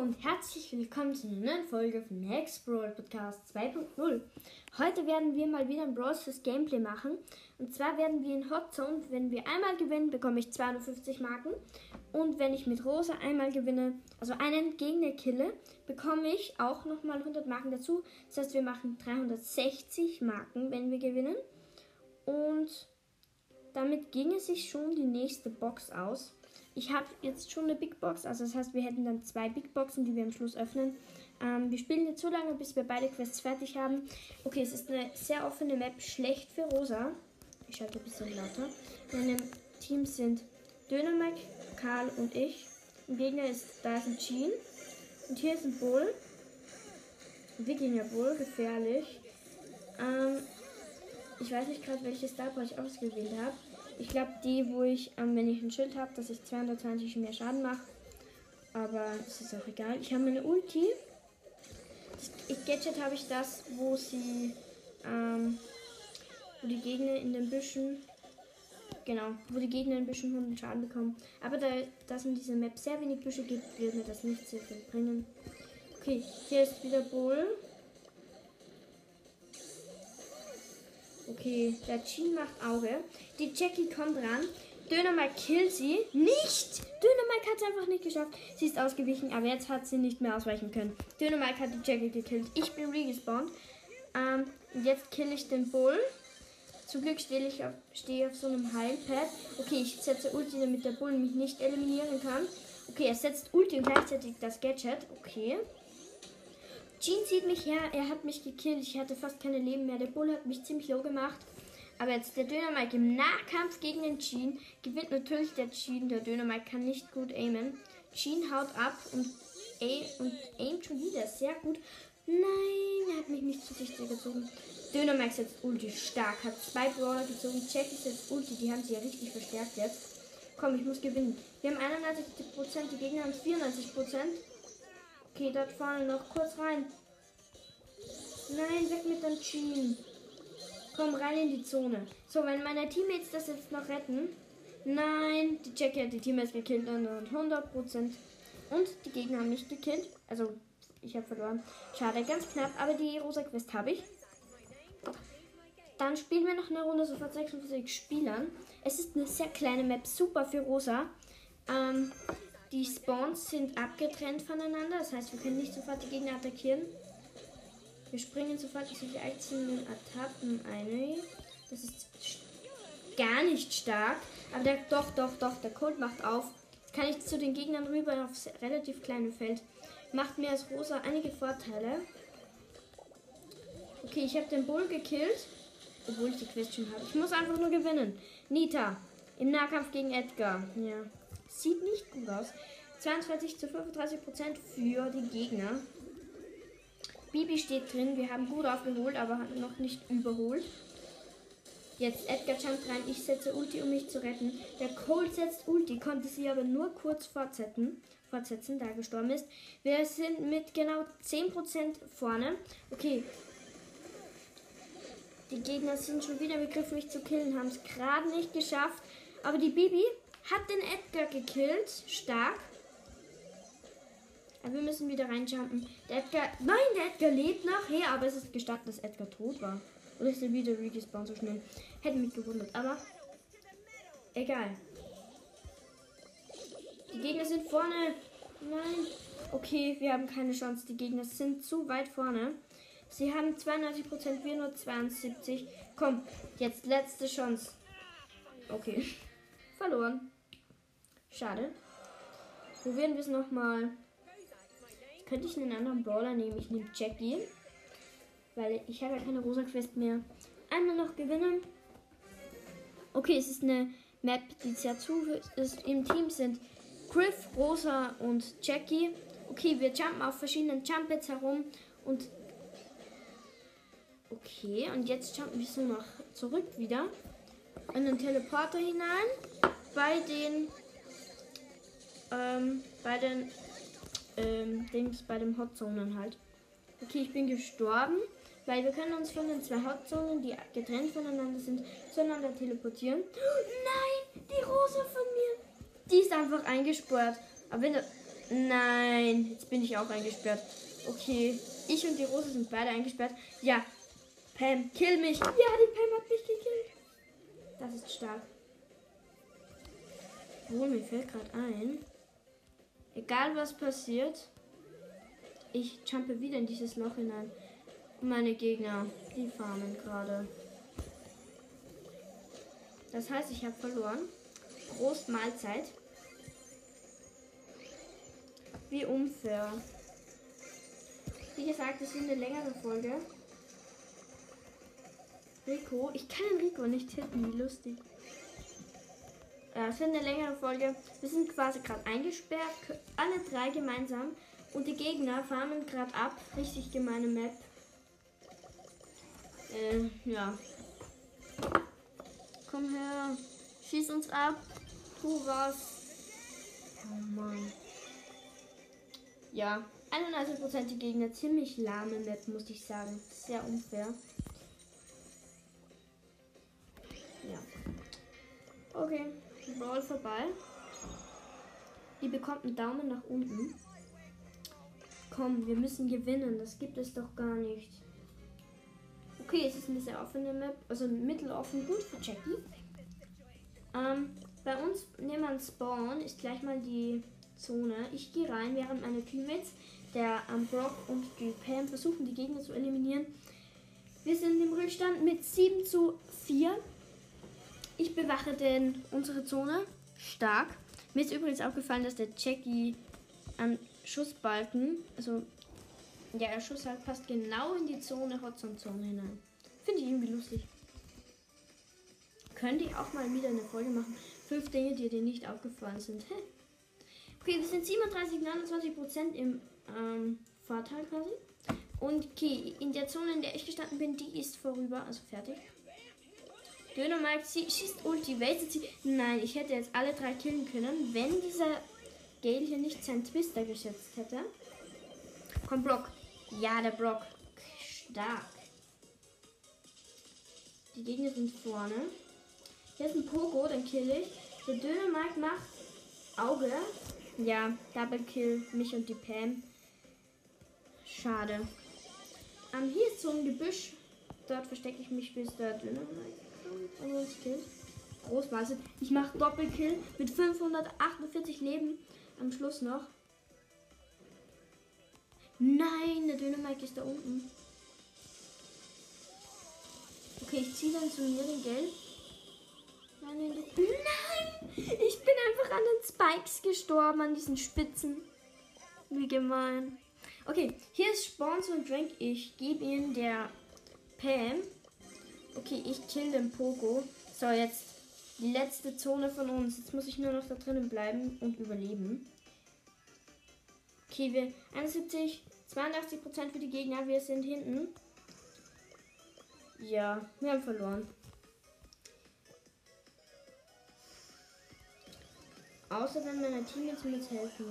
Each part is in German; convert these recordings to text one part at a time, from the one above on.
und herzlich willkommen zu einer neuen Folge von Max Brawl Podcast 2.0. Heute werden wir mal wieder ein Brawl fürs Gameplay machen. Und zwar werden wir in Hot Zone, wenn wir einmal gewinnen, bekomme ich 250 Marken. Und wenn ich mit Rosa einmal gewinne, also einen Gegner kille, bekomme ich auch nochmal 100 Marken dazu. Das heißt, wir machen 360 Marken, wenn wir gewinnen. Und damit ging es sich schon die nächste Box aus. Ich habe jetzt schon eine Big Box, also das heißt, wir hätten dann zwei Big Boxen, die wir am Schluss öffnen. Ähm, wir spielen jetzt so lange, bis wir beide Quests fertig haben. Okay, es ist eine sehr offene Map, schlecht für Rosa. Ich schalte ein bisschen lauter. Meine Teams sind Dynamite, Karl und ich. Im Gegner ist, da ist ein Jean. Und hier ist ein Bull. Wikinger Bull, gefährlich. Ähm, ich weiß nicht gerade, welche Star ich ausgewählt habe. Ich glaube, die, wo ich, ähm, wenn ich ein Schild habe, dass ich 220 mehr Schaden mache. Aber es ist auch egal. Ich habe meine Ulti. Das Gadget habe ich das, wo sie, ähm, wo die Gegner in den Büschen, genau, wo die Gegner in den Büschen 100 Schaden bekommen. Aber da das in dieser Map sehr wenig Büsche gibt, wird mir das nicht sehr viel bringen. Okay, hier ist wieder Bull. Okay, der Jean macht Auge. Die Jackie kommt ran. Dönermark killt sie. Nicht! Dönermark hat es einfach nicht geschafft. Sie ist ausgewichen, aber jetzt hat sie nicht mehr ausweichen können. Dönermark hat die Jackie gekillt. Ich bin regespawnt. Ähm, jetzt kill ich den Bull. Zum Glück stehe ich auf, stehe auf so einem Heilpad. Okay, ich setze Ulti, damit der Bull mich nicht eliminieren kann. Okay, er setzt Ulti und gleichzeitig das Gadget. Okay. Jean zieht mich her, er hat mich gekillt. Ich hatte fast keine Leben mehr. Der Bull hat mich ziemlich low gemacht. Aber jetzt der Dynamite im Nahkampf gegen den Jean gewinnt natürlich der Jean. Der Dynamite kann nicht gut aimen. Jean haut ab und, aim, und aimt schon wieder sehr gut. Nein, er hat mich nicht zu sich gezogen. Dynamite setzt Ulti stark, hat zwei Brawler gezogen. Jackie setzt Ulti, die haben sie ja richtig verstärkt jetzt. Komm, ich muss gewinnen. Wir haben 91%, die Gegner haben 94%. Okay, dort vorne noch kurz rein. Nein, weg mit dem Jean. Komm rein in die Zone. So, wenn meine Teammates das jetzt noch retten. Nein, die Jackie hat die Teammates gekillt und 100%. Und die Gegner haben mich gekillt. Also, ich habe verloren. Schade, ganz knapp. Aber die rosa Quest habe ich. Dann spielen wir noch eine Runde sofort 46 Spielern. Es ist eine sehr kleine Map, super für Rosa. Ähm, die Spawns sind abgetrennt voneinander, das heißt, wir können nicht sofort die Gegner attackieren. Wir springen sofort solche einzelnen Attacken ein. Das ist gar nicht stark. Aber der, doch, doch, doch, der Colt macht auf. Jetzt kann ich zu den Gegnern rüber aufs relativ kleine Feld. Macht mir als Rosa einige Vorteile. Okay, ich habe den Bull gekillt. Obwohl ich die Quest schon habe. Ich muss einfach nur gewinnen. Nita. Im Nahkampf gegen Edgar. Ja. Sieht nicht gut aus. 22 zu 35 Prozent für die Gegner. Bibi steht drin. Wir haben gut aufgeholt, aber noch nicht überholt. Jetzt Edgar jumpt rein. Ich setze Ulti, um mich zu retten. Der Cold setzt Ulti, konnte sie aber nur kurz fortsetzen, fortsetzen da er gestorben ist. Wir sind mit genau 10% vorne. Okay. Die Gegner sind schon wieder begriffen, mich zu killen, haben es gerade nicht geschafft. Aber die Bibi hat den Edgar gekillt. Stark. Aber wir müssen wieder reinjumpen. Der Edgar. Nein, der Edgar lebt nachher, aber es ist gestanden, dass Edgar tot war. Oder ist er wieder respawn so schnell? Hätte mich gewundert, aber. Egal. Die Gegner sind vorne. Nein. Okay, wir haben keine Chance. Die Gegner sind zu weit vorne. Sie haben 92%, wir nur 72%. Komm, jetzt letzte Chance. Okay. Verloren. Schade. Probieren wir es nochmal. Könnte ich einen anderen Brawler nehmen? Ich nehme Jackie. Weil ich habe ja keine rosa Quest mehr. Einmal noch gewinnen. Okay, es ist eine Map, die sehr zu ist. Im Team sind Griff, Rosa und Jackie. Okay, wir jumpen auf verschiedenen Jumpets herum und Okay, und jetzt jumpen wir so noch zurück wieder in den Teleporter hinein bei den ähm, bei den ähm, Dings, bei den Hotzonen halt. Okay, ich bin gestorben, weil wir können uns von den zwei Hotzonen, die getrennt voneinander sind, zueinander teleportieren. Nein, die Rose von mir, die ist einfach eingespurt. Aber wenn der, Nein, jetzt bin ich auch eingesperrt. Okay, ich und die Rose sind beide eingesperrt. Ja, Pam, kill mich. Ja, die Pam hat mich gekillt. Das ist stark. Obwohl, mir fällt gerade ein. Egal was passiert, ich jumpe wieder in dieses Loch hinein. Meine Gegner, die farmen gerade. Das heißt, ich habe verloren. Prost Mahlzeit. Wie unfair. Wie gesagt, es ist eine längere Folge. Rico, ich kann den Rico nicht hitten, wie lustig. Ja, es wird eine längere Folge. Wir sind quasi gerade eingesperrt, alle drei gemeinsam. Und die Gegner farmen gerade ab. Richtig gemeine Map. Äh, ja. Komm her. Schieß uns ab. Tu was. Oh Mann. Ja. 91% die Gegner. Ziemlich lahme Map, muss ich sagen. Sehr unfair. Okay. Brawl vorbei. Die bekommt einen Daumen nach unten. Komm, wir müssen gewinnen. Das gibt es doch gar nicht. Okay, es ist eine sehr offene Map. Also mitteloffen. Gut für Jackie. Ähm, bei uns nehmen wir Spawn. Ist gleich mal die Zone. Ich gehe rein, während meine Teammates, der ähm, Brock und die Pam, versuchen, die Gegner zu eliminieren. Wir sind im Rückstand mit 7 zu 4. Ich bewache den, unsere Zone stark. Mir ist übrigens aufgefallen, dass der Jackie am Schussbalken, also ja, der Schuss halt passt genau in die Zone, Hotzone-Zone hinein. Finde ich irgendwie lustig. Könnte ich auch mal wieder eine Folge machen. Fünf Dinge, die dir nicht aufgefallen sind. okay, wir sind 37, 29 Prozent im ähm, Vorteil quasi. Und okay, in der Zone, in der ich gestanden bin, die ist vorüber, also fertig. Dönermark schießt Ulti, wälzt sie. Nein, ich hätte jetzt alle drei killen können, wenn dieser Gale hier nicht seinen Twister geschätzt hätte. Komm, Block. Ja, der Block. Stark. Die Gegner sind vorne. Hier ist ein Pogo, den kill ich. Der Dönermarkt macht Auge. Ja, Double Kill, mich und die Pam. Schade. Ähm, hier ist so ein Gebüsch. Dort verstecke ich mich, bis der Dönermarkt Kills. Großmaße. Ich mache Doppelkill mit 548 Leben am Schluss noch. Nein, der Dynamite ist da unten. Okay, ich ziehe dann zu mir den Geld. Nein, ich bin einfach an den Spikes gestorben, an diesen Spitzen. Wie gemein. Okay, hier ist Sponsor und Drink. Ich gebe ihn der Pam. Okay, ich kill den Poco. So, jetzt die letzte Zone von uns. Jetzt muss ich nur noch da drinnen bleiben und überleben. Okay, wir 71, 82 Prozent für die Gegner. Wir sind hinten. Ja, wir haben verloren. Außer wenn meine Teammates mir jetzt helfen.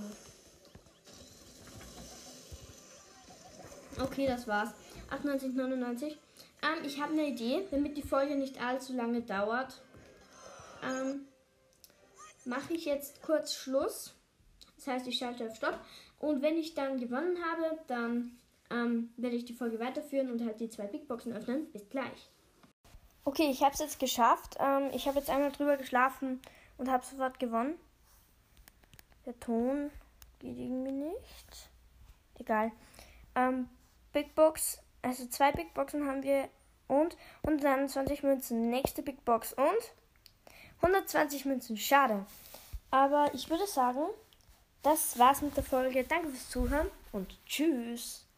Okay, das war's. 98, 99. Ähm, ich habe eine Idee, damit die Folge nicht allzu lange dauert. Ähm, mache ich jetzt kurz Schluss. Das heißt, ich schalte auf Stopp. Und wenn ich dann gewonnen habe, dann ähm, werde ich die Folge weiterführen und halt die zwei Big Boxen öffnen. Bis gleich. Okay, ich habe es jetzt geschafft. Ähm, ich habe jetzt einmal drüber geschlafen und habe sofort gewonnen. Der Ton geht irgendwie nicht. Egal. Ähm, Big Box also zwei Big Boxen haben wir und 121 Münzen. Nächste Big Box und 120 Münzen. Schade. Aber ich würde sagen, das war's mit der Folge. Danke fürs Zuhören und tschüss.